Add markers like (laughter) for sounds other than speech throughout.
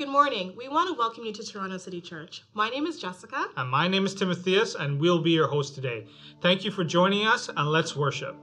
Good morning. We want to welcome you to Toronto City Church. My name is Jessica. And my name is Timotheus, and we'll be your host today. Thank you for joining us, and let's worship.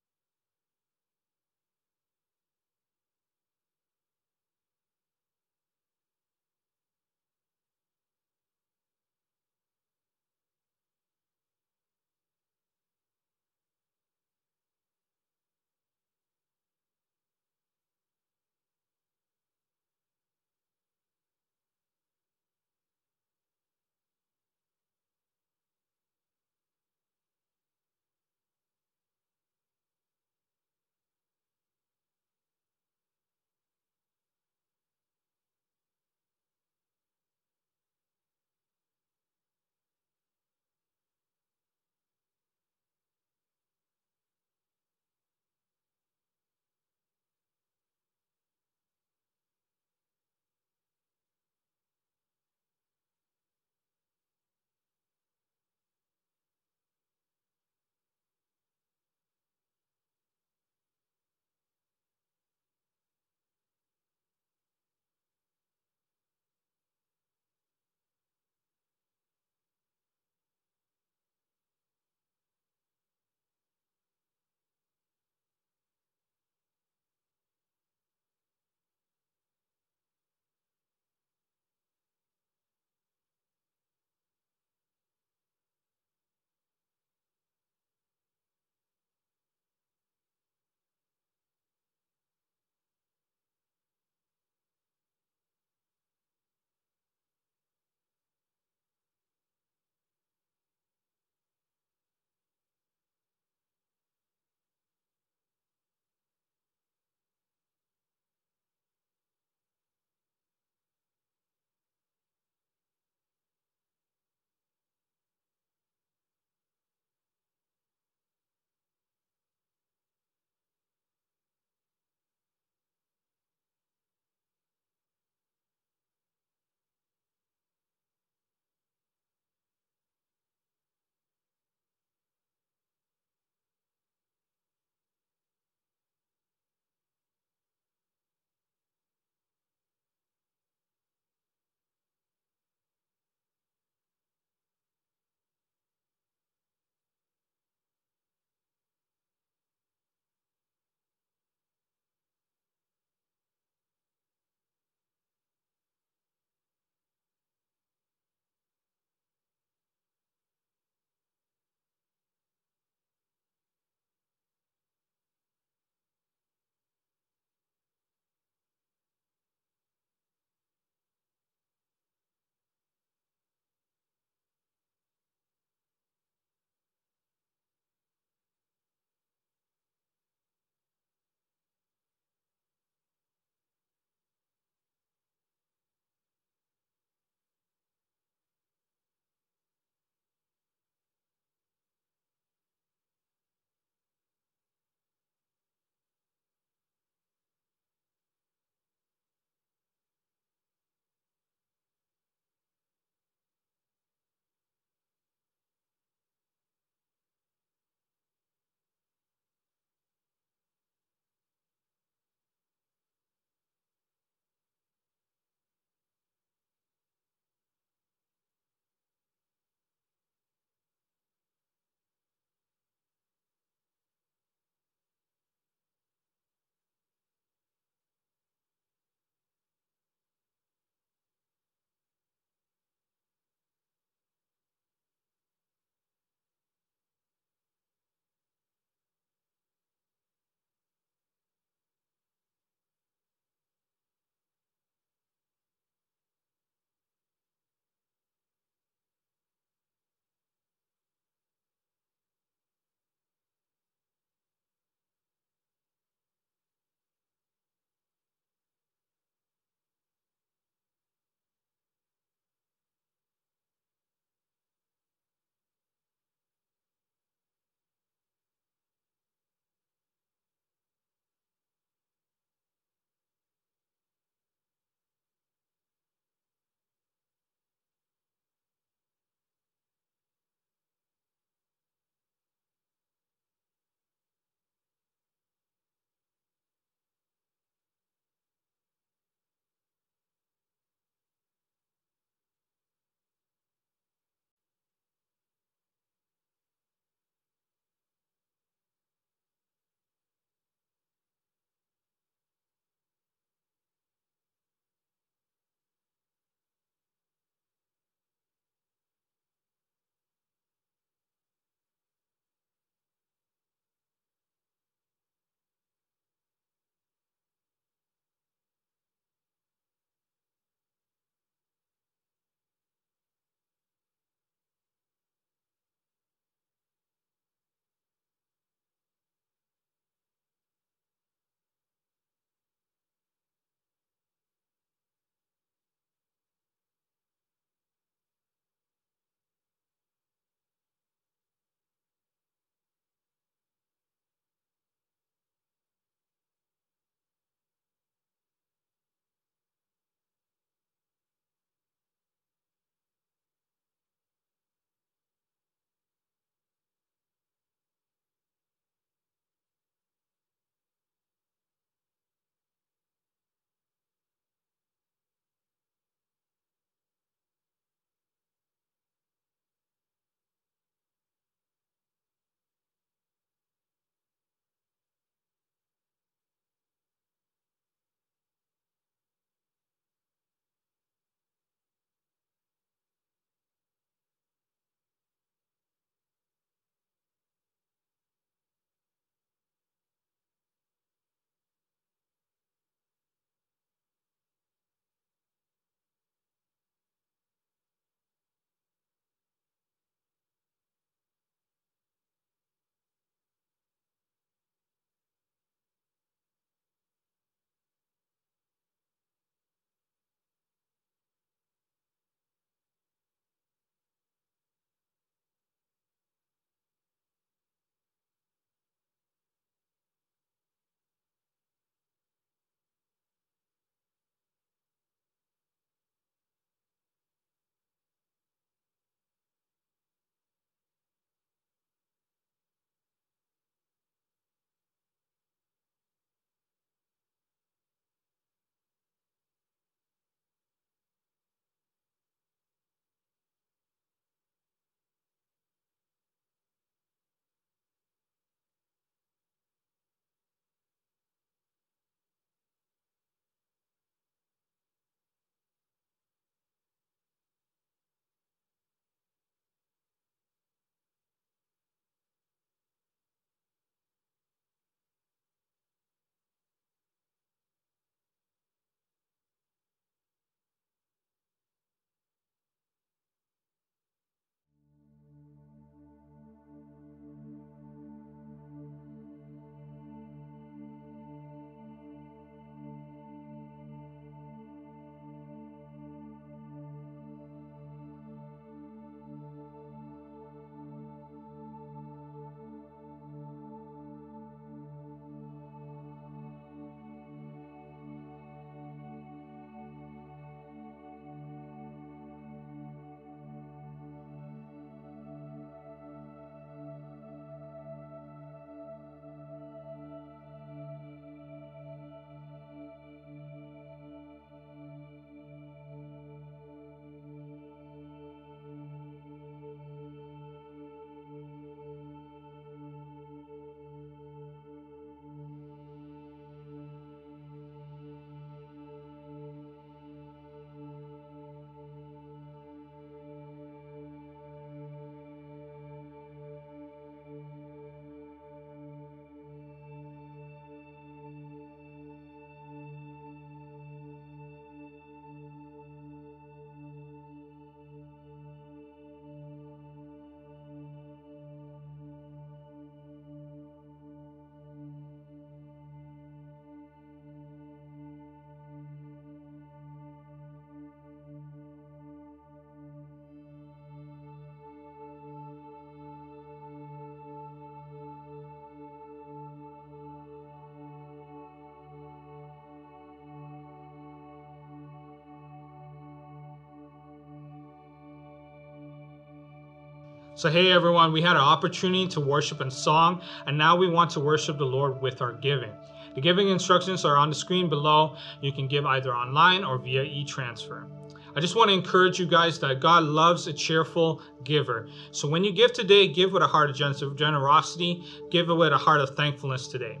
So, hey everyone, we had an opportunity to worship in song, and now we want to worship the Lord with our giving. The giving instructions are on the screen below. You can give either online or via e transfer. I just want to encourage you guys that God loves a cheerful giver. So when you give today, give with a heart of generosity, give with a heart of thankfulness today.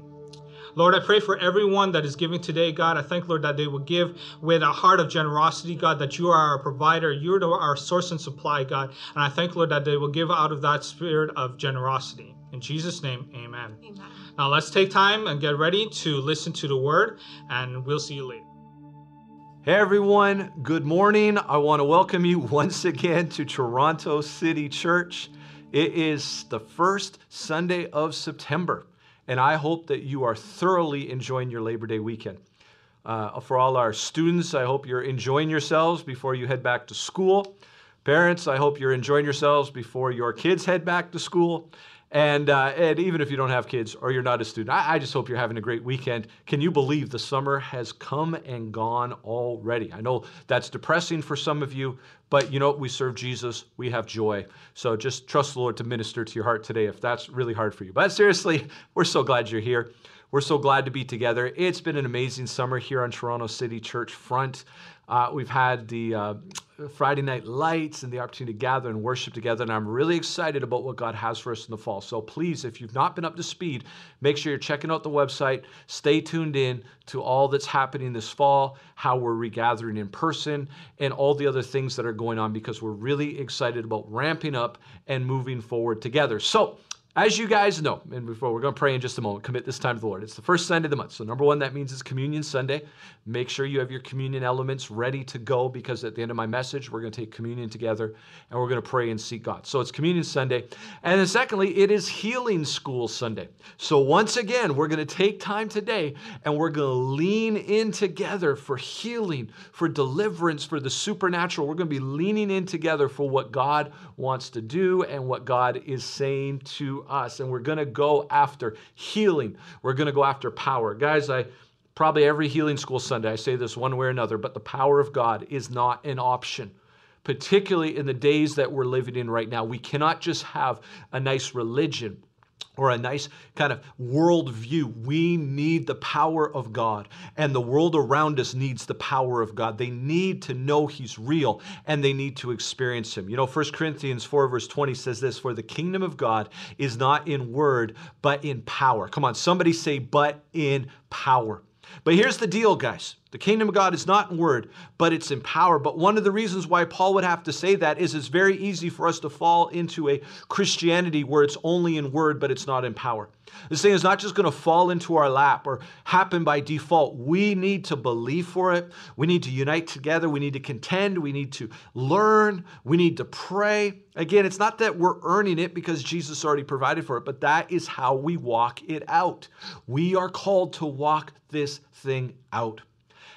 Lord, I pray for everyone that is giving today, God. I thank, Lord, that they will give with a heart of generosity, God, that you are our provider, you're our source and supply, God. And I thank, Lord, that they will give out of that spirit of generosity. In Jesus' name, amen. Amen. Now let's take time and get ready to listen to the word, and we'll see you later. Hey everyone, good morning. I want to welcome you (laughs) once again to Toronto City Church. It is the first Sunday of September and I hope that you are thoroughly enjoying your Labor Day weekend. Uh, for all our students, I hope you're enjoying yourselves before you head back to school. Parents, I hope you're enjoying yourselves before your kids head back to school. And, uh, and even if you don't have kids or you're not a student, I, I, just hope you're having a great weekend. Can you believe the summer has come and gone already? I know that's depressing for some of you, but you know, we serve Jesus, we have joy. So just trust the Lord to minister to your heart today if that's really hard for you. But seriously, (laughs) we're so glad you're here. We're so glad to be together. It's been an amazing summer here on Toronto City Church Front. Uh, we've had the uh, Friday night lights and the opportunity to gather and worship together, and I'm really excited about what God has for us in the fall. So please, if you've not been up to speed, make sure you're checking out the website. Stay tuned in to all that's happening this fall, how we're regathering in person, and all the other things that are going on because we're really excited about ramping up and moving forward together. So, as you guys know, and before we're going to pray in just a moment, commit this time to the Lord. It's the first Sunday of the month. So, number one, that means it's Communion Sunday. Make sure you have your communion elements ready to go because at the end of my message, we're going to take communion together and we're going to pray and seek God. So, it's Communion Sunday. And then, secondly, it is Healing School Sunday. So, once again, we're going to take time today and we're going to lean in together for healing, for deliverance, for the supernatural. We're going to be leaning in together for what God wants to do and what God is saying to us, and we're going to go after healing. We're going to go after power. Guys, I probably every healing school Sunday, I say this one way or another, but the power of God is not an option particularly in the days that we're living in right now. We cannot just have a nice religion or a nice kind of worldview. We need the power of God, and the world around us needs the power of God. They need to know He's real and they need to experience Him. You know, 1 Corinthians 4, verse 20 says this For the kingdom of God is not in word, but in power. Come on, somebody say, but in power. But here's the deal, guys. The kingdom of God is not in word, but it's in power. But one of the reasons why Paul would have to say that is it's very easy for us to fall into a Christianity where it's only in word, but it's not in power. This thing is not just going to fall into our lap or happen by default. We need to believe for it. We need to unite together. We need to contend. We need to learn. We need to pray. Again, it's not that we're earning it because Jesus already provided for it, but that is how we walk it out. We are called to walk this thing out.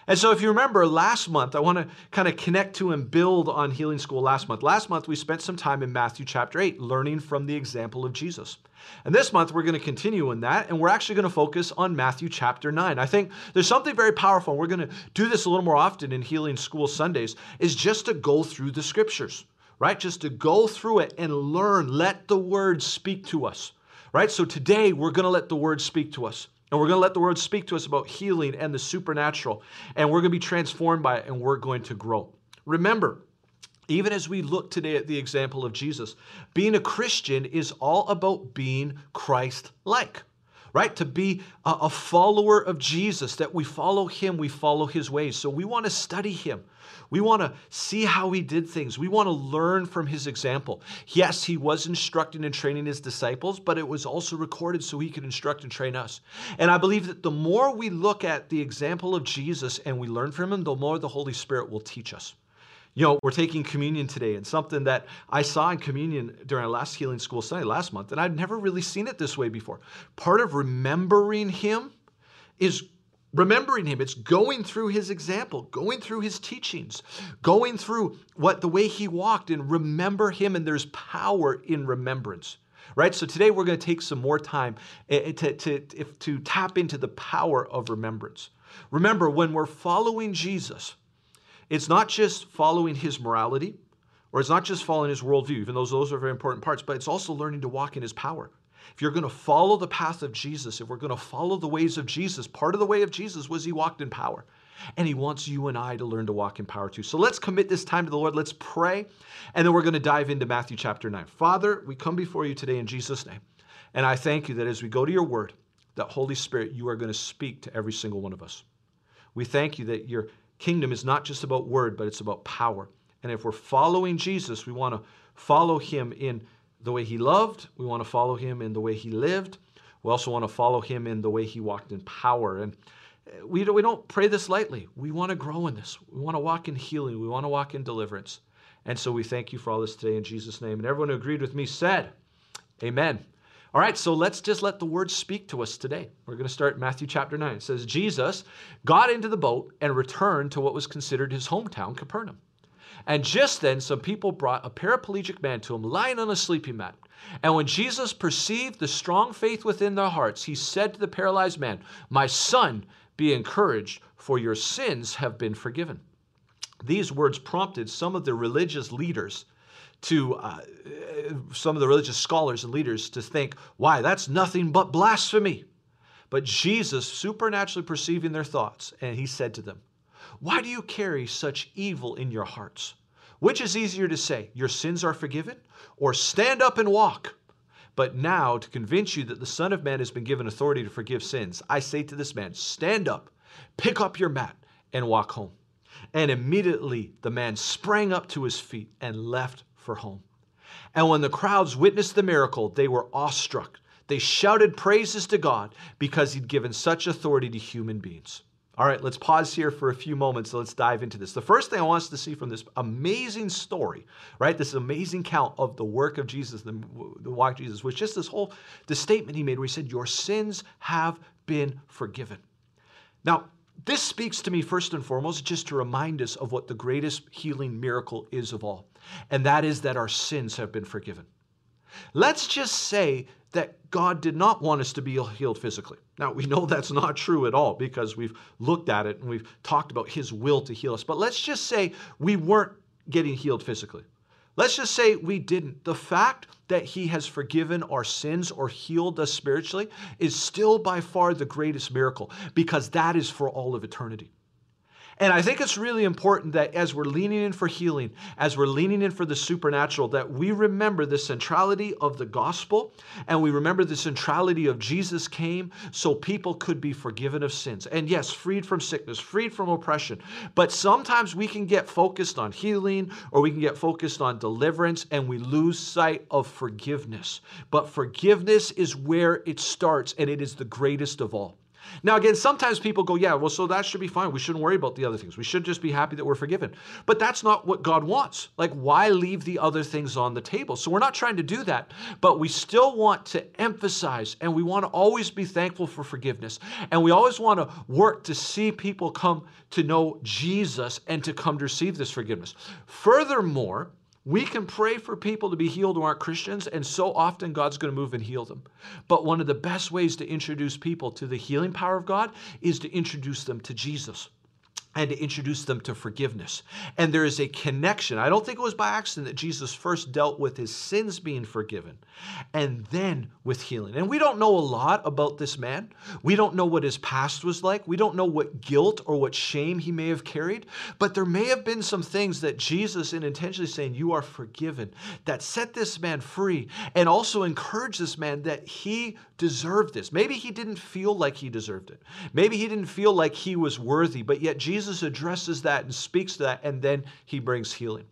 And so, if you remember last month, I want to kind of connect to and build on Healing School last month. Last month, we spent some time in Matthew chapter 8, learning from the example of Jesus. And this month, we're going to continue in that, and we're actually going to focus on Matthew chapter 9. I think there's something very powerful, and we're going to do this a little more often in Healing School Sundays, is just to go through the scriptures, right? Just to go through it and learn. Let the word speak to us, right? So today, we're going to let the word speak to us. And we're going to let the word speak to us about healing and the supernatural. And we're going to be transformed by it and we're going to grow. Remember, even as we look today at the example of Jesus, being a Christian is all about being Christ like right? To be a, follower of Jesus, that we follow him, we follow his ways. So we want to study him. We want to see how he did things. We want to learn from his example. Yes, he was instructing and training his disciples, but it was also recorded so he could instruct and train us. And I believe that the more we look at the example of Jesus and we learn from him, the more the Holy Spirit will teach us. You know, we're taking communion today, and something that I saw in communion during our last healing school Sunday last month, and I'd never really seen it this way before. Part of remembering Him is remembering him. It's going through his example going through his teachings going through what the way he walked and remember him and there's power in remembrance right? So today we're going to take some more time eh, eh, to, to, to tap into the power of remembrance. Remember when we're following jesus it's not just following his morality or it's not just following his worldview, even though those are very important parts, but it's also learning to walk in his power. If you're going to follow the path of Jesus, if we're going to follow the ways of Jesus, part of the way of Jesus was he walked in power. And he wants you and I to learn to walk in power too. So let's commit this time to the Lord. Let's pray. And then we're going to dive into Matthew chapter 9. Father, we come before you today in Jesus' name. And I thank you that as we go to your word, that Holy Spirit, you are going to speak to every single one of us. We thank you that your kingdom is not just about word, but it's about power. And if we're following Jesus, we want to follow him in the way he loved, we want to follow him in the way he lived. We also want to follow him in the way he walked in power. And uh, we don't, we don't pray this lightly. We want to grow in this. We want to walk in healing. We want to walk in deliverance. And so we thank you for all this today in Jesus' name. And everyone who agreed with me said, Amen. All right, so let's just let the word speak to us today. We're going to start Matthew chapter 9. It says, Jesus got into the boat and returned to what was considered his hometown, Capernaum. And just then, some people brought a paraplegic man to him, lying on a sleeping mat. And when Jesus perceived the strong faith within their hearts, he said to the paralyzed man, My son, be encouraged, for your sins have been forgiven. These words prompted some of the religious leaders to, uh, some of the religious scholars and leaders to think, Why, that's nothing but blasphemy. But Jesus, supernaturally perceiving their thoughts, and he said to them, why do you carry such evil in your hearts? Which is easier to say, Your sins are forgiven, or stand up and walk? But now, to convince you that the Son of Man has been given authority to forgive sins, I say to this man, Stand up, pick up your mat, and walk home. And immediately the man sprang up to his feet and left for home. And when the crowds witnessed the miracle, they were awestruck. They shouted praises to God because he'd given such authority to human beings. All right, let's pause here for a few moments. Let's dive into this. The first thing I want us to see from this amazing story, right, this amazing count of the work of Jesus, the, the walk of Jesus, was just this whole the statement he made where he said, "Your sins have been forgiven." Now, this speaks to me first and foremost just to remind us of what the greatest healing miracle is of all, and that is that our sins have been forgiven. Let's just say that God did not want us to be healed physically. Now, we know that's not true at all because we've looked at it and we've talked about His will to heal us. But let's just say we weren't getting healed physically. Let's just say we didn't. The fact that He has forgiven our sins or healed us spiritually is still by far the greatest miracle because that is for all of eternity. And I think it's really important that as we're leaning in for healing, as we're leaning in for the supernatural, that we remember the centrality of the gospel and we remember the centrality of Jesus came so people could be forgiven of sins. And yes, freed from sickness, freed from oppression. But sometimes we can get focused on healing or we can get focused on deliverance and we lose sight of forgiveness. But forgiveness is where it starts and it is the greatest of all. Now, again, sometimes people go, yeah, well, so that should be fine. We shouldn't worry about the other things. We should just be happy that we're forgiven. But that's not what God wants. Like, why leave the other things on the table? So we're not trying to do that, but we still want to emphasize and we want to always be thankful for forgiveness. And we always want to work to see people come to know Jesus and to come to receive this forgiveness. Furthermore, we can pray for people to be healed who aren't Christians, and so often God's going to move and heal them. But one of the best ways to introduce people to the healing power of God is to introduce them to Jesus and to introduce them to forgiveness. And there is a connection. I don't think it was by accident that Jesus first dealt with his sins being forgiven and then with healing. And we don't know a lot about this man. We don't know what his past was like. We don't know what guilt or what shame he may have carried. But there may have been some things that Jesus, in intentionally saying, You are forgiven, that set this man free and also encouraged this man that he deserved this. Maybe he didn't feel like he deserved it. Maybe he didn't feel like he was worthy, but yet Jesus addresses that and speaks to that, and then he brings healing.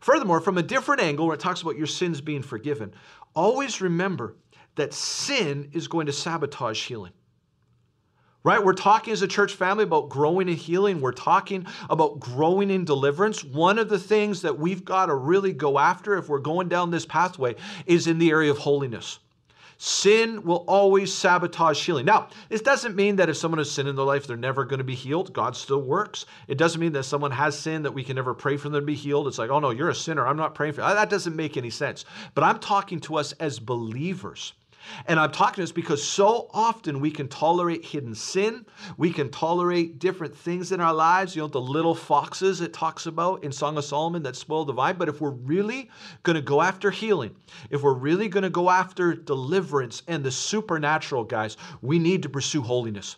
Furthermore, from a different angle, where it talks about your sins being forgiven, always remember that sin is going to sabotage healing. Right? We're talking as a church family about growing in healing. We're talking about growing in deliverance. One of the things that we've got to really go after if we're going down this pathway is in the area of holiness. Sin will always sabotage healing. Now, this doesn't mean that if someone has sin in their life, they're never going to be healed. God still works. It doesn't mean that someone has sin that we can never pray for them to be healed. It's like, oh no, you're a sinner. I'm not praying for you. That doesn't make any sense. But I'm talking to us as believers And I'm talking to this because so often we can tolerate hidden sin. We can tolerate different things in our lives, you know, the little foxes it talks about in Song of Solomon that spoil the vine. But if we're really going to go after healing, if we're really going to go after deliverance and the supernatural, guys, we need to pursue holiness.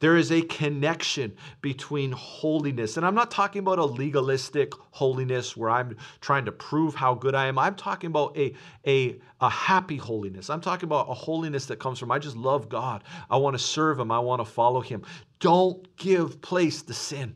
There is a connection between holiness. And I'm not talking about a legalistic holiness where I'm trying to prove how good I am. I'm talking about a, a, a happy holiness. I'm talking about a holiness that comes from I just love God. I want to serve Him. I want to follow Him. Don't give place to sin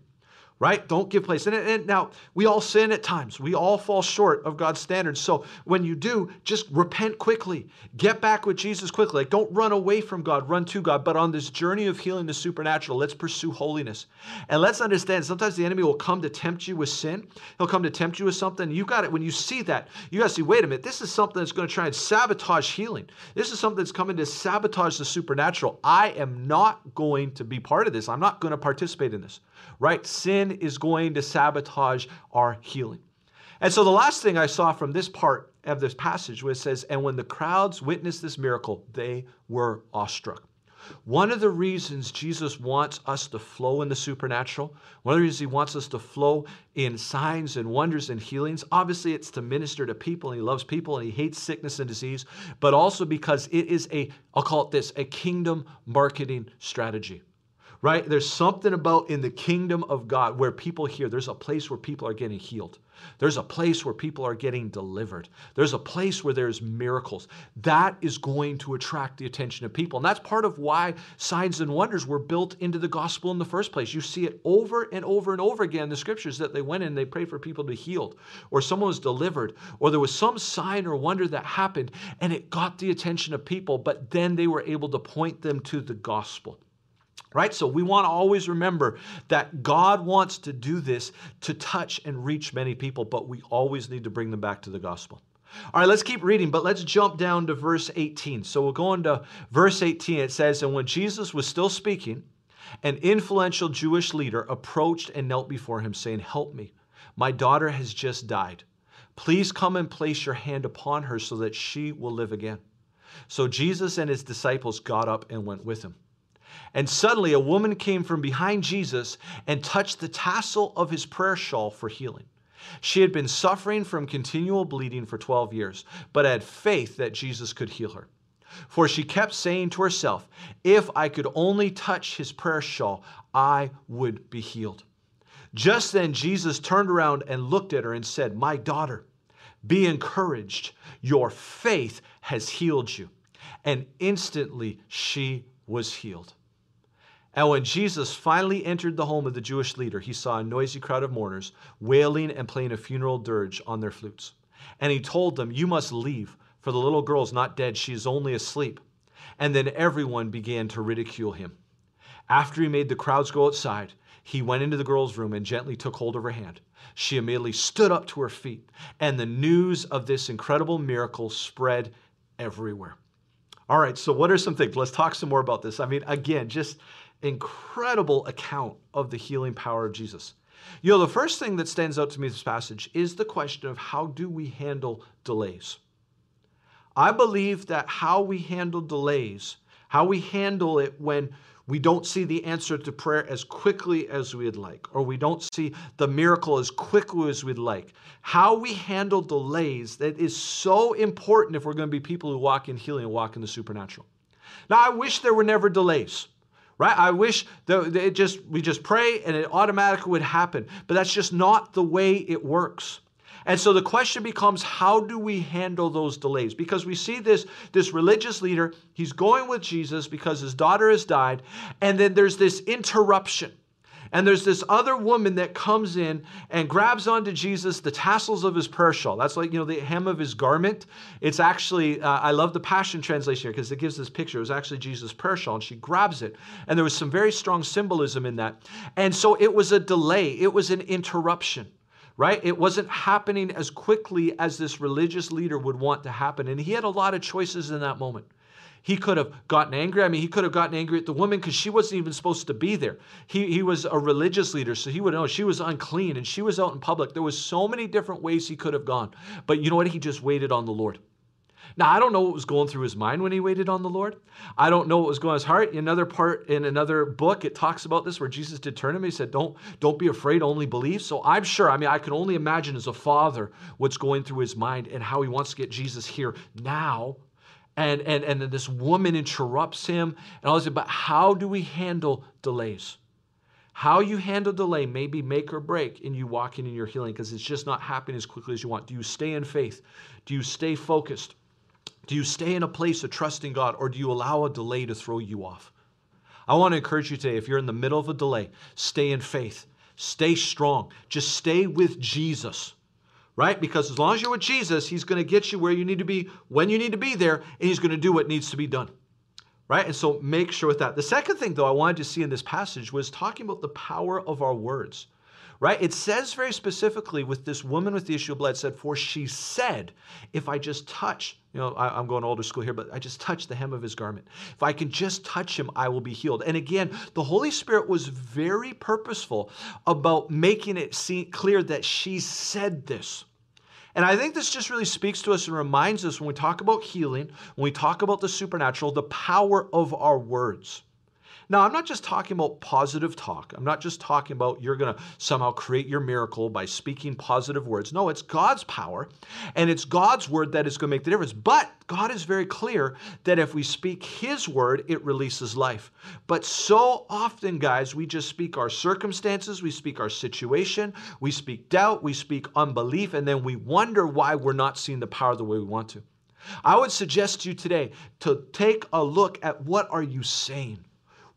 right? Don't give place. And, and, now, we all sin at times. We all fall short of God's standards. So when you do, just repent quickly. Get back with Jesus quickly. Like, don't run away from God, run to God. But on this journey of healing the supernatural, let's pursue holiness. And let's understand sometimes the enemy will come to tempt you with sin. He'll come to tempt you with something. You got it. When you see that, you got to see, wait a minute, this is something that's going to try and sabotage healing. This is something that's coming to sabotage the supernatural. I am not going to be part of this. I'm not going to participate in this right? Sin is going to sabotage our healing. And so the last thing I saw from this part of this passage was says, and when the crowds witnessed this miracle, they were awestruck. One of the reasons Jesus wants us to flow in the supernatural, one of the reasons he wants us to flow in signs and wonders and healings, obviously it's to minister to people and he loves people and he hates sickness and disease, but also because it is a, I'll call it this, a kingdom marketing strategy right? There's something about in the kingdom of God where people hear there's a place where people are getting healed. There's a place where people are getting delivered. There's a place where there's miracles. That is going to attract the attention of people. And that's part of why signs and wonders were built into the gospel in the first place. You see it over and over and over again in the scriptures that they went in and they prayed for people to be healed, or someone was delivered, or there was some sign or wonder that happened and it got the attention of people, but then they were able to point them to the gospel right? So we want to always remember that God wants to do this to touch and reach many people, but we always need to bring them back to the gospel. All right, let's keep reading, but let's jump down to verse 18. So we'll go into verse 18. It says, And when Jesus was still speaking, an influential Jewish leader approached and knelt before him, saying, Help me. My daughter has just died. Please come and place your hand upon her so that she will live again. So Jesus and his disciples got up and went with him. And suddenly a woman came from behind Jesus and touched the tassel of his prayer shawl for healing. She had been suffering from continual bleeding for 12 years, but had faith that Jesus could heal her. For she kept saying to herself, If I could only touch his prayer shawl, I would be healed. Just then, Jesus turned around and looked at her and said, My daughter, be encouraged. Your faith has healed you. And instantly she was healed. And when Jesus finally entered the home of the Jewish leader, he saw a noisy crowd of mourners wailing and playing a funeral dirge on their flutes. And he told them, You must leave, for the little girl is not dead, she is only asleep. And then everyone began to ridicule him. After he made the crowds go outside, he went into the girl's room and gently took hold of her hand. She immediately stood up to her feet, and the news of this incredible miracle spread everywhere. All right, so what are some things? Let's talk some more about this. I mean, again, just incredible account of the healing power of Jesus. You know, the first thing that stands out to me in this passage is the question of how do we handle delays? I believe that how we handle delays, how we handle it when we don't see the answer to prayer as quickly as we'd like, or we don't see the miracle as quickly as we'd like. How we handle delays that is so important if we're going to be people who walk in healing and walk in the supernatural. Now, I wish there were never delays right? I wish that it just we just pray and it automatically would happen, but that's just not the way it works. And so the question becomes how do we handle those delays? Because we see this this religious leader, he's going with Jesus because his daughter has died, and then there's this interruption. And there's this other woman that comes in and grabs onto Jesus the tassels of his prayer shawl. That's like, you know, the hem of his garment. It's actually, uh, I love the Passion Translation here because it gives this picture. It was actually Jesus' prayer shawl, and she grabs it. And there was some very strong symbolism in that. And so it was a delay, it was an interruption right? It wasn't happening as quickly as this religious leader would want to happen. And he had a lot of choices in that moment. He could have gotten angry. I mean, he could have gotten angry at the woman because she wasn't even supposed to be there. He, he was a religious leader, so he would know she was unclean and she was out in public. There was so many different ways he could have gone. But you know what? He just waited on the Lord. Now, I don't know what was going through his mind when he waited on the Lord. I don't know what was going on his heart. In another part, in another book, it talks about this where Jesus did turn him. He said, Don't, don't be afraid, only believe. So I'm sure, I mean, I can only imagine as a father what's going through his mind and how he wants to get Jesus here now. And, and, and then this woman interrupts him and all this. But how do we handle delays? How you handle delay may be make or break in you walking in your healing because it's just not happening as quickly as you want. Do you stay in faith? Do you stay focused? Do you stay in a place of trusting God or do you allow a delay to throw you off? I want to encourage you today if you're in the middle of a delay, stay in faith, stay strong, just stay with Jesus. Right? Because as long as you're with Jesus, He's going to get you where you need to be when you need to be there, and He's going to do what needs to be done right? And so make sure with that. The second thing, though, I wanted to see in this passage was talking about the power of our words, right? It says very specifically with this woman with the issue of blood, said, For she said, If I just touch, you know, I, am going older school here, but I just touch the hem of his garment. If I can just touch him, I will be healed. And again, the Holy Spirit was very purposeful about making it seem clear that she said this. And I think this just really speaks to us and reminds us when we talk about healing, when we talk about the supernatural, the power of our words. Now, I'm not just talking about positive talk. I'm not just talking about you're going to somehow create your miracle by speaking positive words. No, it's God's power and it's God's word that is going to make the difference. But God is very clear that if we speak His word, it releases life. But so often, guys, we just speak our circumstances, we speak our situation, we speak doubt, we speak unbelief, and then we wonder why we're not seeing the power the way we want to. I would suggest to you today to take a look at what are you saying?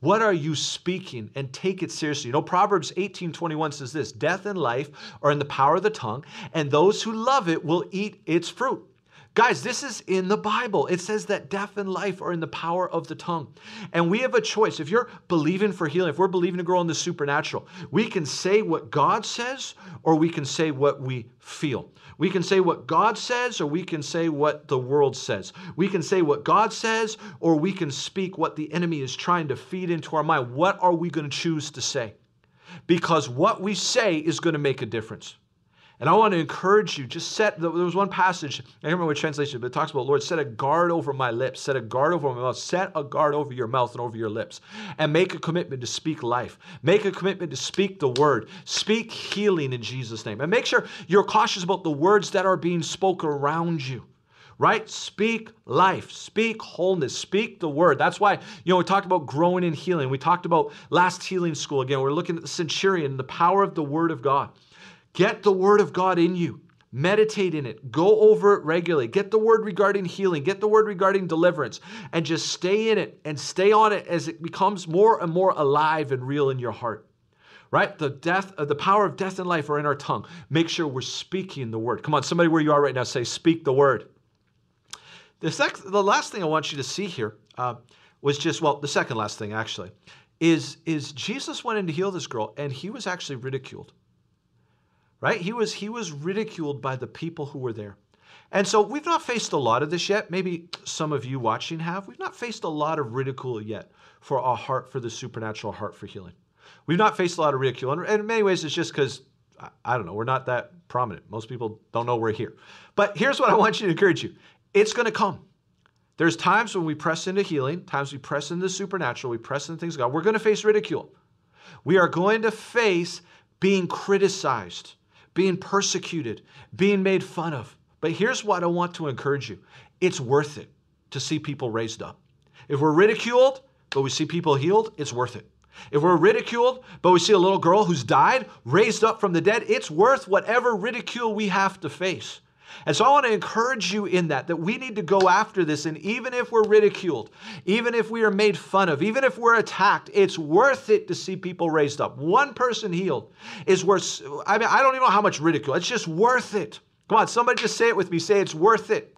What are you speaking? And take it seriously. You know, Proverbs 18 21 says this Death and life are in the power of the tongue, and those who love it will eat its fruit. Guys, this is in the Bible. It says that death and life are in the power of the tongue. And we have a choice. If you're believing for healing, if we're believing to grow in the supernatural, we can say what God says or we can say what we feel. We can say what God says or we can say what the world says. We can say what God says or we can speak what the enemy is trying to feed into our mind. What are we going to choose to say? Because what we say is going to make a difference. And I want to encourage you, just set, there was one passage, I don't remember what translation, but it talks about, Lord, set a guard over my lips, set a guard over my mouth, set a guard over your mouth and over your lips, and make a commitment to speak life. Make a commitment to speak the word. Speak healing in Jesus' name. And make sure you're cautious about the words that are being spoken around you right? Speak life, speak wholeness, speak the word. That's why, you know, we talked about growing in healing. We talked about last healing school again. We're looking at the centurion, the power of the word of God. Get the Word of God in you. Meditate in it. Go over it regularly. Get the word regarding healing. Get the word regarding deliverance. And just stay in it and stay on it as it becomes more and more alive and real in your heart. Right? The death, uh, the power of death and life are in our tongue. Make sure we're speaking the word. Come on, somebody where you are right now, say, speak the word. The, sec- the last thing I want you to see here uh, was just, well, the second last thing actually, is, is Jesus went in to heal this girl and he was actually ridiculed right? He was he was ridiculed by the people who were there. And so we've not faced a lot of this yet. Maybe some of you watching have. We've not faced a lot of ridicule yet for our heart for the supernatural heart for healing. We've not faced a lot of ridicule. And in many ways, it's just because, I don't know, we're not that prominent. Most people don't know we're here. But here's what I want you to encourage you it's going to come. There's times when we press into healing, times we press into the supernatural, we press into things of God. We're going to face ridicule. We are going to face being criticized being persecuted, being made fun of. But here's what I want to encourage you it's worth it to see people raised up. If we're ridiculed, but we see people healed, it's worth it. If we're ridiculed, but we see a little girl who's died, raised up from the dead, it's worth whatever ridicule we have to face. And so I want to encourage you in that, that we need to go after this. And even if we're ridiculed, even if we are made fun of, even if we're attacked, it's worth it to see people raised up. One person healed is worth, I mean, I don't even know how much ridicule. It's just worth it. Come on, somebody just say it with me. Say it's worth it.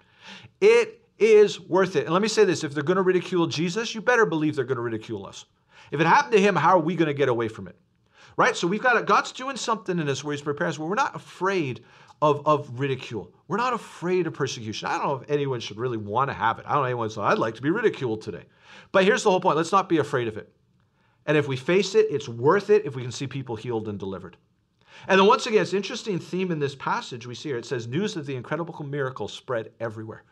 It is worth it. And let me say this if they're going to ridicule Jesus, you better believe they're going to ridicule us. If it happened to him, how are we going to get away from it? Right? So we've got, God's doing something in us where he's preparing us where we're not afraid of, of ridicule. We're not afraid of persecution. I don't know if anyone should really want to have it. I don't know anyone say, I'd like to be ridiculed today. But here's the whole point let's not be afraid of it. And if we face it, it's worth it if we can see people healed and delivered. And then once again, it's an interesting theme in this passage we see here. It says, News of the incredible miracle spread everywhere.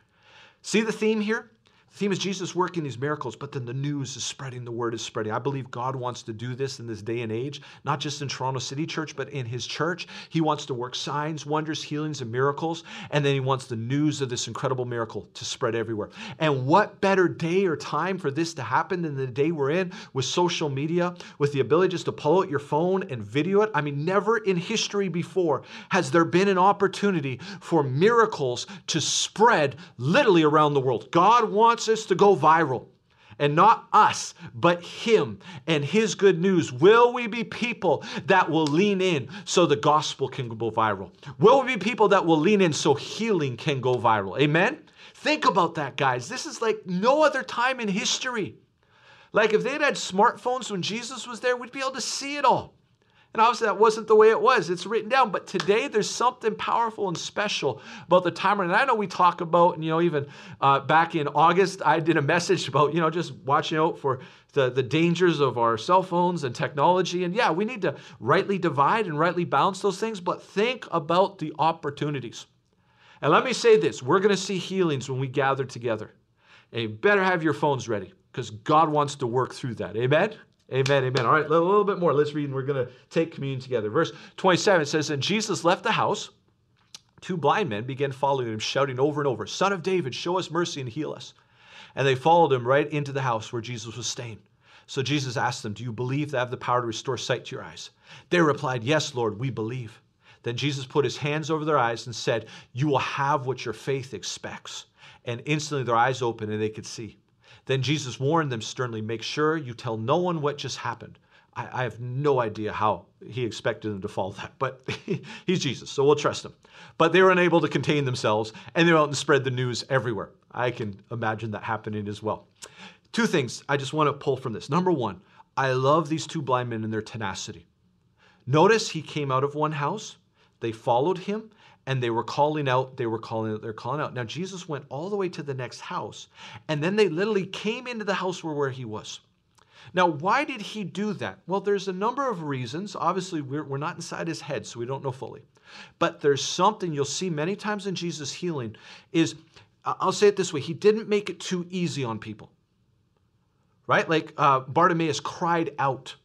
See the theme here? The theme is Jesus working these miracles, but then the news is spreading, the word is spreading. I believe God wants to do this in this day and age, not just in Toronto City Church, but in His church. He wants to work signs, wonders, healings, and miracles, and then He wants the news of this incredible miracle to spread everywhere. And what better day or time for this to happen than the day we're in with social media, with the ability just to pull out your phone and video it? I mean, never in history before has there been an opportunity for miracles to spread literally around the world. God wants us to go viral. And not us, but Him and His good news. Will we be people that will lean in so the gospel can go viral? Will we be people that will lean in so healing can go viral? Amen? Think about that, guys. This is like no other time in history. Like if they'd had smartphones when Jesus was there, we'd be able to see it all. And obviously, that wasn't the way it was. It's written down. But today, there's something powerful and special about the timer. And I know we talk about, and you know, even uh, back in August, I did a message about, you know, just watching out for the, the dangers of our cell phones and technology. And yeah, we need to rightly divide and rightly balance those things, but think about the opportunities. And let me say this we're going to see healings when we gather together. And you better have your phones ready because God wants to work through that. Amen? Amen, amen. All right, a little bit more. Let's read, and we're going to take communion together. Verse 27 says, And Jesus left the house. Two blind men began following him, shouting over and over, Son of David, show us mercy and heal us. And they followed him right into the house where Jesus was staying. So Jesus asked them, Do you believe that I have the power to restore sight to your eyes? They replied, Yes, Lord, we believe. Then Jesus put his hands over their eyes and said, You will have what your faith expects. And instantly their eyes opened and they could see. Then Jesus warned them sternly Make sure you tell no one what just happened. I, I have no idea how he expected them to follow that, but (laughs) he's Jesus, so we'll trust him. But they were unable to contain themselves and they went out and spread the news everywhere. I can imagine that happening as well. Two things I just want to pull from this. Number one, I love these two blind men and their tenacity. Notice he came out of one house, they followed him, and they were calling out, they were calling out, they're calling out. Now, Jesus went all the way to the next house, and then they literally came into the house where, where he was. Now, why did he do that? Well, there's a number of reasons. Obviously, we're, we're not inside his head, so we don't know fully. But there's something you'll see many times in Jesus' healing is, I'll say it this way, he didn't make it too easy on people. Right? Like uh, Bartimaeus cried out.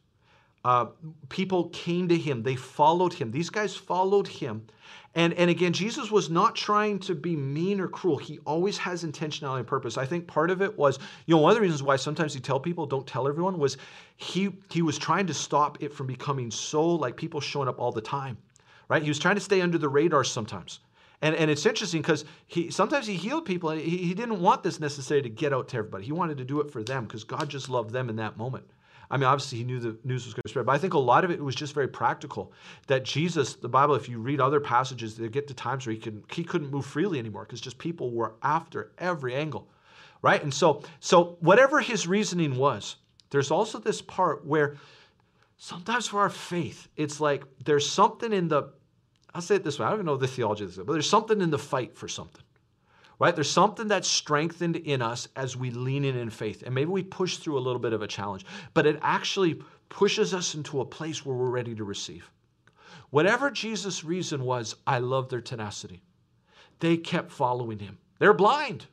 Uh, people came to him. They followed him. These guys followed him and, and again, Jesus was not trying to be mean or cruel. He always has intentionality and purpose. I think part of it was, you know, one of the reasons why sometimes he tell people don't tell everyone was he he was trying to stop it from becoming so like people showing up all the time. Right? He was trying to stay under the radar sometimes. And, and it's interesting because he sometimes he healed people and he, he didn't want this necessarily to get out to everybody. He wanted to do it for them because God just loved them in that moment. I mean, obviously, he knew the news was going to spread, but I think a lot of it was just very practical. That Jesus, the Bible, if you read other passages, they get to times where he, can, he couldn't move freely anymore because just people were after every angle, right? And so, so whatever his reasoning was, there's also this part where sometimes for our faith, it's like there's something in the, I'll say it this way, I don't even know the theology of this, but there's something in the fight for something right? There's something that's strengthened in us as we lean in in faith. And maybe we push through a little bit of a challenge, but it actually pushes us into a place where we're ready to receive. Whatever Jesus' reason was, I love their tenacity. They kept following him. They're blind,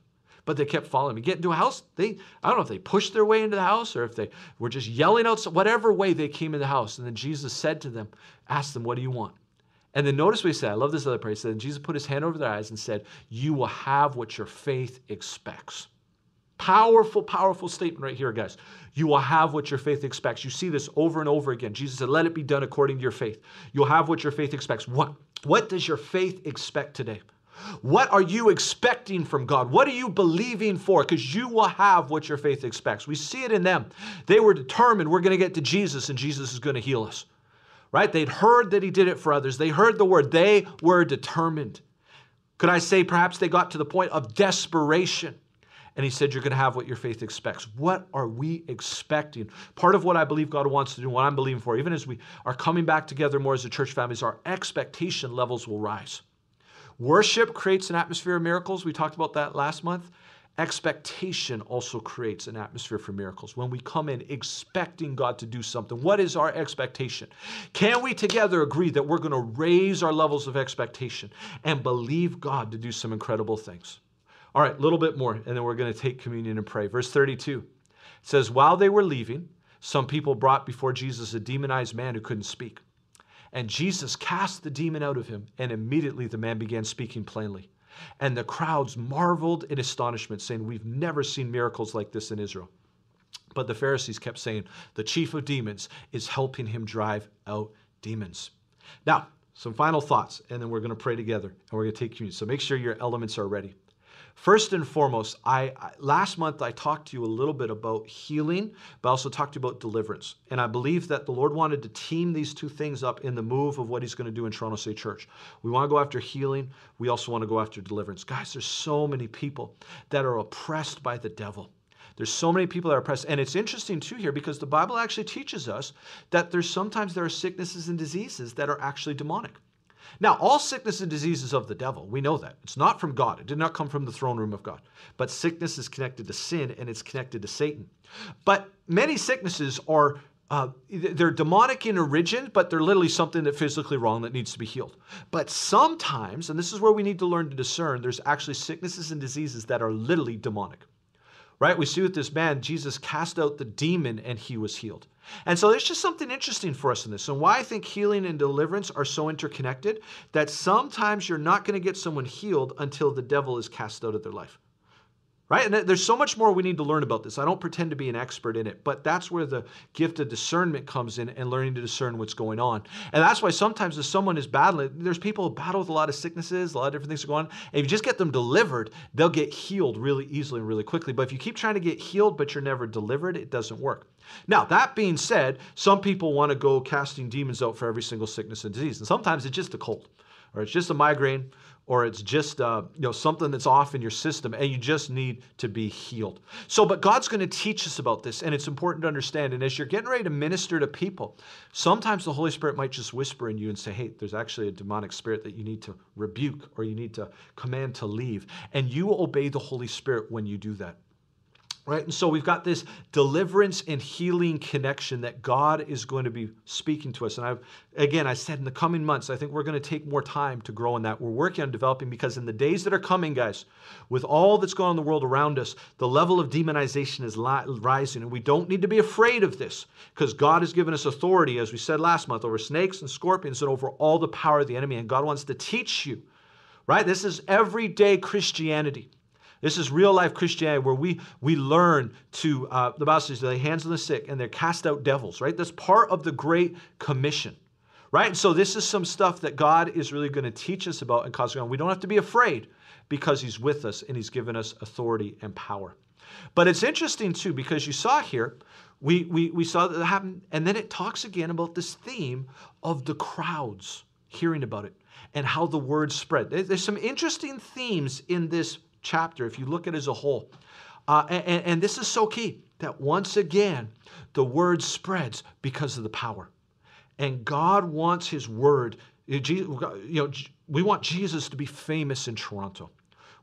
but they kept following him. Get into a house, they I don't know if they pushed their way into the house or if they were just yelling out, whatever way they came in the house. And then Jesus said to them, ask them, What do you want? And then notice what he said. I love this other part. He said, Jesus put his hand over their eyes and said, You will have what your faith expects. Powerful, powerful statement right here, guys. You will have what your faith expects. You see this over and over again. Jesus said, Let it be done according to your faith. You'll have what your faith expects. What, what does your faith expect today? What are you expecting from God? What are you believing for? Because you will have what your faith expects. We see it in them. They were determined we're going to get to Jesus and Jesus is going to heal us right? They'd heard that he did it for others. They heard the word. They were determined. Could I say perhaps they got to the point of desperation? And he said, You're going to have what your faith expects. What are we expecting? Part of what I believe God wants to do, what I'm believing for, even as we are coming back together more as a church family, is our expectation levels will rise. Worship creates an atmosphere of miracles. We talked about that last month. Expectation also creates an atmosphere for miracles. When we come in expecting God to do something, what is our expectation? Can we together agree that we're going to raise our levels of expectation and believe God to do some incredible things? All right, a little bit more, and then we're going to take communion and pray. Verse 32 says, While they were leaving, some people brought before Jesus a demonized man who couldn't speak. And Jesus cast the demon out of him, and immediately the man began speaking plainly. And the crowds marveled in astonishment, saying, We've never seen miracles like this in Israel. But the Pharisees kept saying, The chief of demons is helping him drive out demons. Now, some final thoughts, and then we're going to pray together and we're going to take communion. So make sure your elements are ready. First and foremost, I, I, last month I talked to you a little bit about healing, but I also talked to you about deliverance. And I believe that the Lord wanted to team these two things up in the move of what He's going to do in Toronto City Church. We want to go after healing. We also want to go after deliverance. Guys, there's so many people that are oppressed by the devil. There's so many people that are oppressed. And it's interesting too here because the Bible actually teaches us that there's sometimes there are sicknesses and diseases that are actually demonic. Now, all sickness and disease is of the devil. We know that. It's not from God. It did not come from the throne room of God. But sickness is connected to sin and it's connected to Satan. But many sicknesses are uh, they're demonic in origin, but they're literally something that physically wrong that needs to be healed. But sometimes, and this is where we need to learn to discern, there's actually sicknesses and diseases that are literally demonic right? We see with this man, Jesus cast out the demon and he was healed. And so there's just something interesting for us in this. And why I think healing and deliverance are so interconnected that sometimes you're not going to get someone healed until the devil is cast out of their life right? And there's so much more we need to learn about this. I don't pretend to be an expert in it, but that's where the gift of discernment comes in and learning to discern what's going on. And that's why sometimes if someone is battling, there's people who battle with a lot of sicknesses, a lot of different things are going on. And if you just get them delivered, they'll get healed really easily and really quickly. But if you keep trying to get healed, but you're never delivered, it doesn't work. Now, that being said, some people want to go casting demons out for every single sickness and disease. And sometimes it's just a cold, or it's just a migraine, or it's just uh, you know something that's off in your system and you just need to be healed. So but god's going to teach us about this and it's important to understand. And as you're getting ready to minister to people sometimes the holy spirit might just whisper in you and say hey there's actually a demonic spirit that you need to rebuke or you need to command to leave. And you obey the holy spirit when you do that Right? And so we've got this deliverance and healing connection that God is going to be speaking to us. And I've, again, I said in the coming months, I think we're going to take more time to grow in that. We're working on developing because in the days that are coming, guys, with all that's going on in the world around us, the level of demonization is rising. And we don't need to be afraid of this because God has given us authority, as we said last month, over snakes and scorpions and over all the power of the enemy. And God wants to teach you, right? This is everyday Christianity. This is real life Christianity where we, we learn to, uh, the Bible says, lay hands on the sick and they're cast out devils, right? That's part of the Great Commission, right? So this is some stuff that God is really going to teach us about and cause on. We don't have to be afraid because He's with us and He's given us authority and power. But it's interesting too because you saw here, we, we, we saw that happen, and then it talks again about this theme of the crowds hearing about it and how the word spread. There's some interesting themes in this chapter, if you look at it as a whole. Uh, and, and this is so key that once again, the word spreads because of the power. And God wants his word. You know, we want Jesus to be famous in Toronto.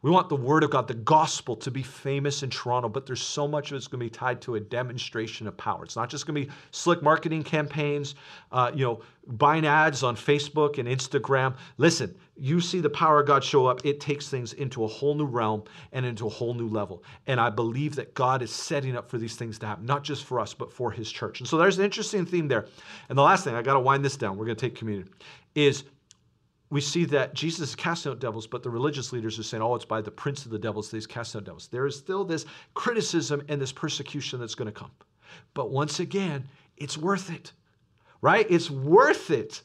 We want the Word of God, the gospel, to be famous in Toronto, but there's so much of it's going to be tied to a demonstration of power. It's not just going to be slick marketing campaigns, uh, you know, buying ads on Facebook and Instagram. Listen, you see the power of God show up, it takes things into a whole new realm and into a whole new level. And I believe that God is setting up for these things to happen, not just for us, but for His church. And so there's an interesting theme there. And the last thing, I got to wind this down. We're going to take communion. Is we see that Jesus is casting out devils, but the religious leaders are saying, oh, it's by the prince of the devils that he's casting out devils. There is still this criticism and this persecution that's going to come. But once again, it's worth it, right? It's worth it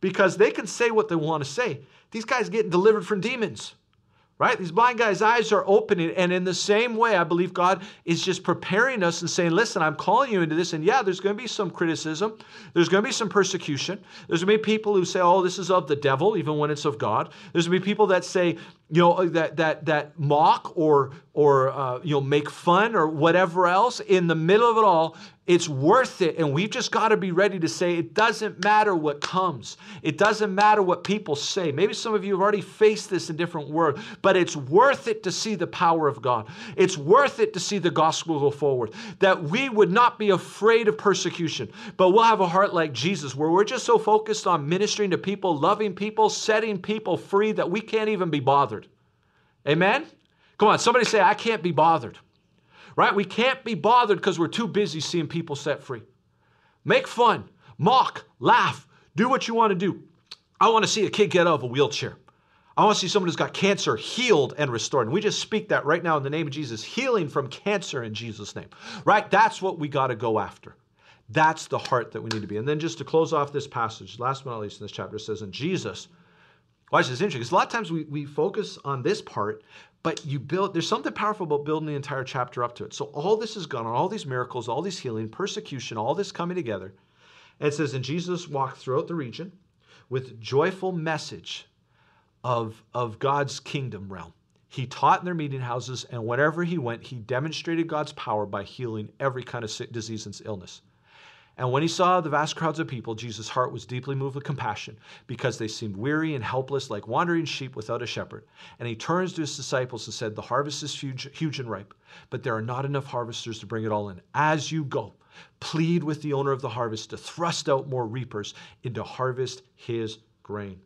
because they can say what they want to say. These guys getting delivered from demons right? These blind guys' eyes are opening. And in the same way, I believe God is just preparing us and saying, listen, I'm calling you into this. And yeah, there's going to be some criticism, there's going to be some persecution. There's going to be people who say, oh, this is of the devil, even when it's of God. There's going to be people that say, you know, that, that, that mock or, or uh, you know, make fun or whatever else. In the middle of it all, it's worth it. And we've just got to be ready to say it doesn't matter what comes. It doesn't matter what people say. Maybe some of you have already faced this in different words, but it's worth it to see the power of God. It's worth it to see the gospel go forward. That we would not be afraid of persecution, but we'll have a heart like Jesus where we're just so focused on ministering to people, loving people, setting people free that we can't even be bothered. Amen? Come on, somebody say, I can't be bothered. Right? We can't be bothered because we're too busy seeing people set free. Make fun, mock, laugh, do what you want to do. I want to see a kid get out of a wheelchair. I want to see someone who's got cancer healed and restored. And we just speak that right now in the name of Jesus, healing from cancer in Jesus' name. Right? That's what we got to go after. That's the heart that we need to be. And then just to close off this passage, last but not least in this chapter, says, in Jesus, watch this interesting, because a lot of times we, we focus on this part, but you build, there's something powerful about building the entire chapter up to it. So all this is gone on, all these miracles, all these healing, persecution, all this coming together. And it says, and Jesus walked throughout the region with joyful message of, of God's kingdom realm. He taught in their meeting houses, and wherever he went, he demonstrated God's power by healing every kind of disease and illness. And when he saw the vast crowds of people, Jesus' heart was deeply moved with compassion because they seemed weary and helpless like wandering sheep without a shepherd. And he turns to his disciples and said, The harvest is huge, huge and ripe, but there are not enough harvesters to bring it all in. As you go, plead with the owner of the harvest to thrust out more reapers into harvest his grain.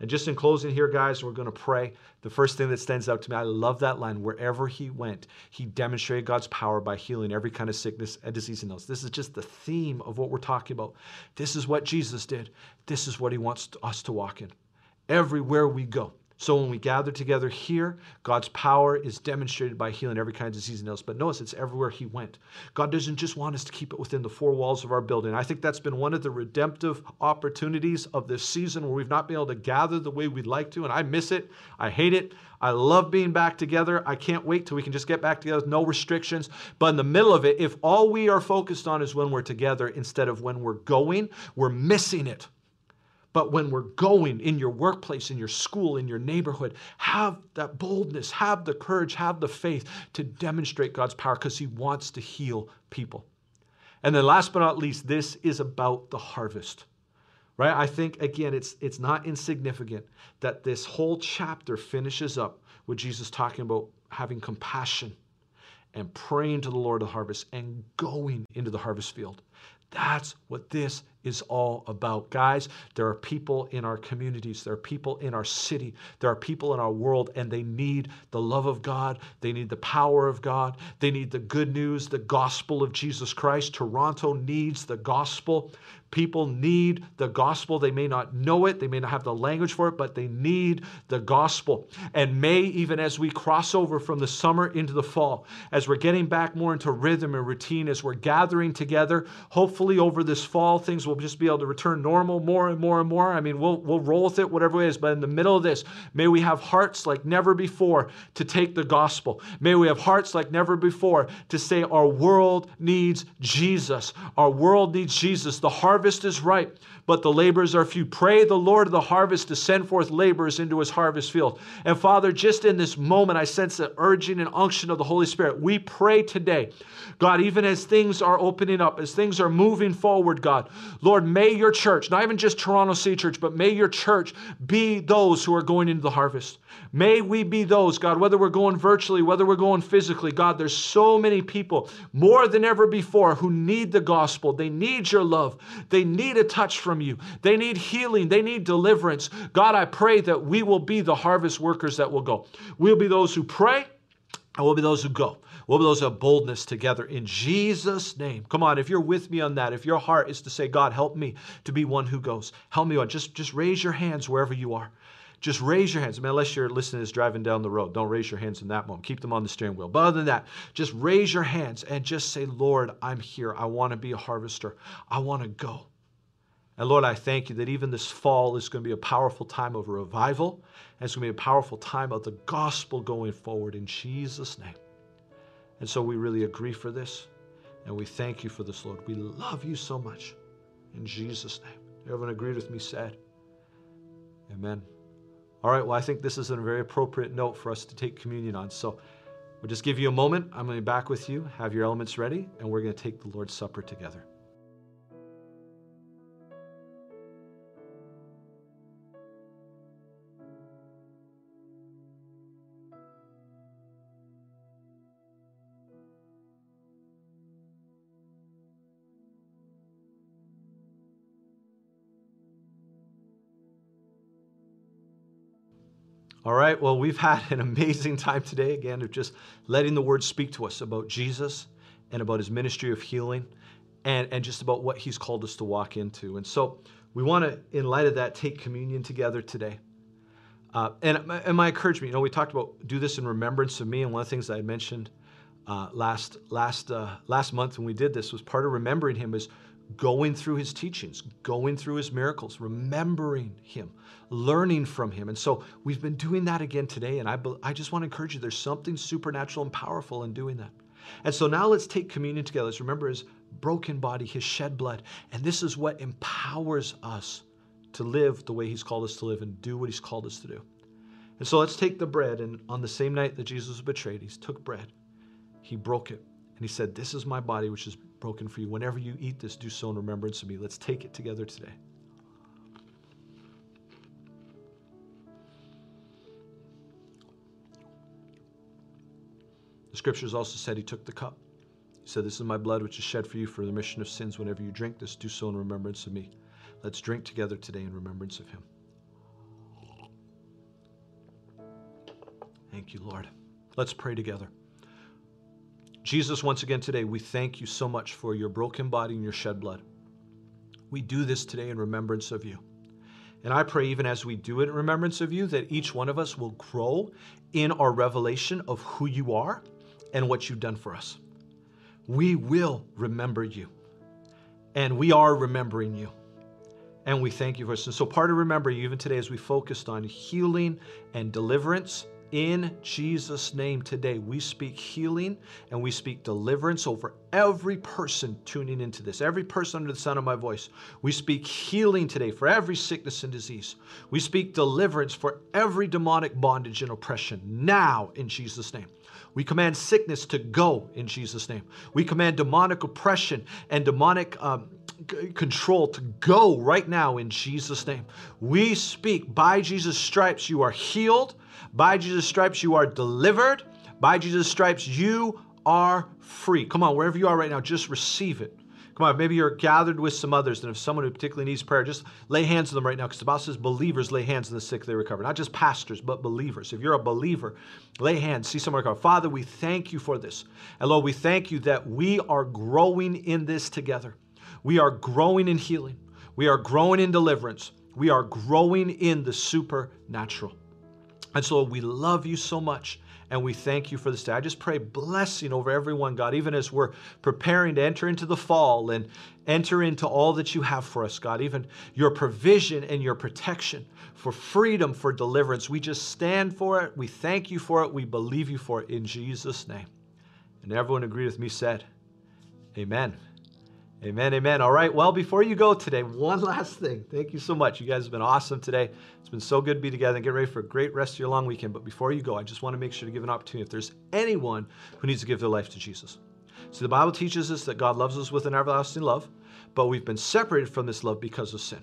And just in closing here, guys, we're going to pray. The first thing that stands out to me, I love that line. Wherever he went, he demonstrated God's power by healing every kind of sickness and disease in those. This is just the theme of what we're talking about. This is what Jesus did. This is what he wants us to walk in. Everywhere we go, so when we gather together here, God's power is demonstrated by healing every kind of disease and illness. But notice it's everywhere He went. God doesn't just want us to keep it within the four walls of our building. I think that's been one of the redemptive opportunities of this season where we've not been able to gather the way we'd like to, and I miss it. I hate it. I love being back together. I can't wait till we can just get back together with no restrictions. But in the middle of it, if all we are focused on is when we're together instead of when we're going, we're missing it. But when we're going in your workplace, in your school, in your neighborhood, have that boldness, have the courage, have the faith to demonstrate God's power because He wants to heal people. And then last but not least, this is about the harvest. Right? I think again it's it's not insignificant that this whole chapter finishes up with Jesus talking about having compassion and praying to the Lord of the harvest and going into the harvest field. That's what this is all about. Guys, there are people in our communities, there are people in our city, there are people in our world, and they need the love of God. They need the power of God. They need the good news, the gospel of Jesus Christ. Toronto needs the gospel. People need the gospel. They may not know it, they may not have the language for it, but they need the gospel. And may, even as we cross over from the summer into the fall, as we're getting back more into rhythm and routine, as we're gathering together, hopefully over this fall, things will just be able to return normal more and more and more. I mean, we'll, we'll roll with it, whatever it is. But in the middle of this, may we have hearts like never before to take the gospel. May we have hearts like never before to say, Our world needs Jesus. Our world needs Jesus. The heart harvest is ripe, but the laborers are few. Pray the Lord of the harvest to send forth laborers into his harvest field. And Father, just in this moment, I sense the urging and unction of the Holy Spirit. We pray today, God, even as things are opening up, as things are moving forward, God, Lord, may your church, not even just Toronto City Church, but may your church be those who are going into the harvest. May we be those, God, whether we're going virtually, whether we're going physically, God, there's so many people more than ever before who need the gospel. They need your love. They need a touch from you. They need healing. They need deliverance. God, I pray that we will be the harvest workers that will go. We'll be those who pray, and we'll be those who go. We'll be those who have boldness together in Jesus' name. Come on, if you're with me on that, if your heart is to say, God, help me to be one who goes, help me on. Just, just raise your hands wherever you are. Just raise your hands. I mean, unless you're listening is driving down the road, don't raise your hands in that moment. Keep them on the steering wheel. But other than that, just raise your hands and just say, Lord, I'm here. I want to be a harvester. I want to go. And Lord, I thank you that even this fall is going to be a powerful time of revival. And it's going to be a powerful time of the gospel going forward in Jesus' name. And so we really agree for this. And we thank you for this, Lord. We love you so much. In Jesus' name. Everyone agreed with me, said, Amen. All right, well, I think this is a very appropriate note for us to take communion on. So we'll just give you a moment. I'm going to be back with you, have your elements ready, and we're going to take the Lord's Supper together. All right, well, we've had an amazing time today, again, of just letting the word speak to us about Jesus and about his ministry of healing and, and just about what he's called us to walk into. And so we want to, in light of that, take communion together today. Uh, and, my- and my encouragement, you know, we talked about do this in remembrance of me, and one of the things I mentioned uh, last last uh, last month when we did this was part of remembering him is going through his teachings, going through his miracles, remembering him, learning from him. And so we've been doing that again today. And I, I just want to encourage you there's something supernatural and powerful in doing that. And so now let's take communion together. Let's remember his broken body, his shed blood. And this is what empowers us to live the way he's called us to live and do what he's called us to do. And so let's take the bread. And on the same night that Jesus was betrayed, he took bread, he broke it, and he said, This is my body, which is broken for you. Whenever you eat this, do so in remembrance of me. Let's take it together today. The scriptures also said he took the cup. He said, This is my blood, which is shed for you for the remission of sins. Whenever you drink this, do so in remembrance of me. Let's drink together today in remembrance of him. Thank you, Lord. Let's pray together. Jesus, once again today, we thank you so much for your broken body and your shed blood. We do this today in remembrance of you. And I pray, even as we do it in remembrance of you, that each one of us will grow in our revelation of who you are and what you've done for us. We will remember you. And we are remembering you. And we thank you for us. And so, part of remembering you, even today, as we focused on healing and deliverance, in Jesus' name today, we speak healing and we speak deliverance over every person tuning into this, every person under the sound of my voice. We speak healing today for every sickness and disease. We speak deliverance for every demonic bondage and oppression now in Jesus' name. We command sickness to go in Jesus' name. We command demonic oppression and demonic um, control to go right now in Jesus' name. We speak by Jesus' stripes, you are healed. By Jesus' stripes, you are delivered. By Jesus' stripes, you are free. Come on, wherever you are right now, just receive it. Come on, maybe you're gathered with some others, and if someone who particularly needs prayer, just lay hands on them right now, because the Bible says believers lay hands on the sick, they recover. Not just pastors, but believers. If you're a believer, lay hands, see someone recover. Father, we thank you for this. And Lord, we thank you that we are growing in this together. We are growing in healing. We are growing in deliverance. We are growing in the supernatural. And so we love you so much and we thank you for this day. I just pray blessing over everyone, God, even as we're preparing to enter into the fall and enter into all that you have for us, God, even your provision and your protection for freedom, for deliverance. We just stand for it. We thank you for it. We believe you for it in Jesus' name. And everyone agreed with me said, Amen. Amen, amen. All right, well, before you go today, one (laughs) last thing. Thank you so much. You guys have been awesome today. It's been so good to be together and get ready for a great rest of your long weekend. But before you go, I just want to make sure to give an opportunity if there's anyone who needs to give their life to Jesus. So the Bible teaches us that God loves us with an everlasting love, but we've been separated from this love because of sin.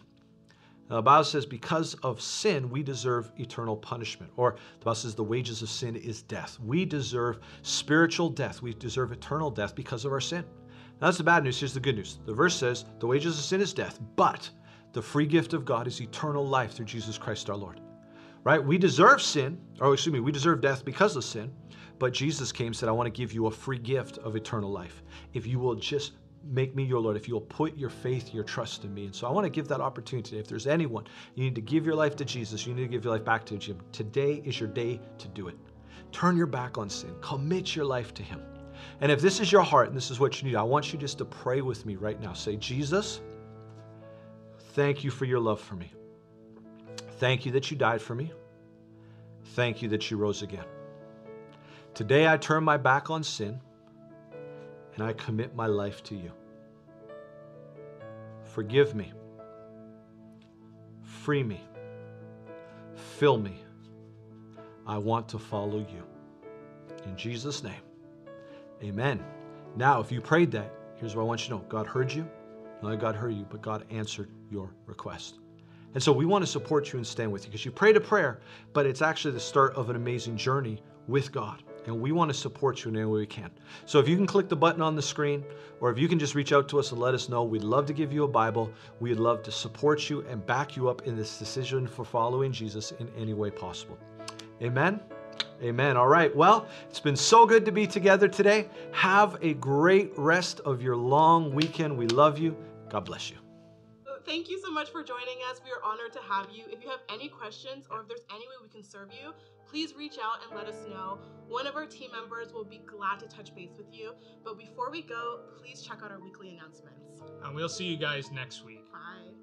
Now, the Bible says, because of sin, we deserve eternal punishment. Or the Bible says, the wages of sin is death. We deserve spiritual death. We deserve eternal death because of our sin. That's the bad news. Here's the good news. The verse says, the wages of sin is death, but the free gift of God is eternal life through Jesus Christ our Lord. Right? We deserve sin, or excuse me, we deserve death because of sin, but Jesus came and said, I want to give you a free gift of eternal life. If you will just make me your Lord, if you'll put your faith, your trust in me. And so I want to give that opportunity today. If there's anyone, you need to give your life to Jesus, you need to give your life back to Him. Today is your day to do it. Turn your back on sin, commit your life to Him. And if this is your heart and this is what you need, I want you just to pray with me right now. Say, Jesus, thank you for your love for me. Thank you that you died for me. Thank you that you rose again. Today I turn my back on sin and I commit my life to you. Forgive me. Free me. Fill me. I want to follow you. In Jesus' name. Amen. Now, if you prayed that, here's what I want you to know God heard you. Not only God heard you, but God answered your request. And so we want to support you and stand with you because you prayed a prayer, but it's actually the start of an amazing journey with God. And we want to support you in any way we can. So if you can click the button on the screen, or if you can just reach out to us and let us know, we'd love to give you a Bible. We'd love to support you and back you up in this decision for following Jesus in any way possible. Amen. Amen. All right. Well, it's been so good to be together today. Have a great rest of your long weekend. We love you. God bless you. Thank you so much for joining us. We are honored to have you. If you have any questions or if there's any way we can serve you, please reach out and let us know. One of our team members will be glad to touch base with you. But before we go, please check out our weekly announcements. And we'll see you guys next week. Bye.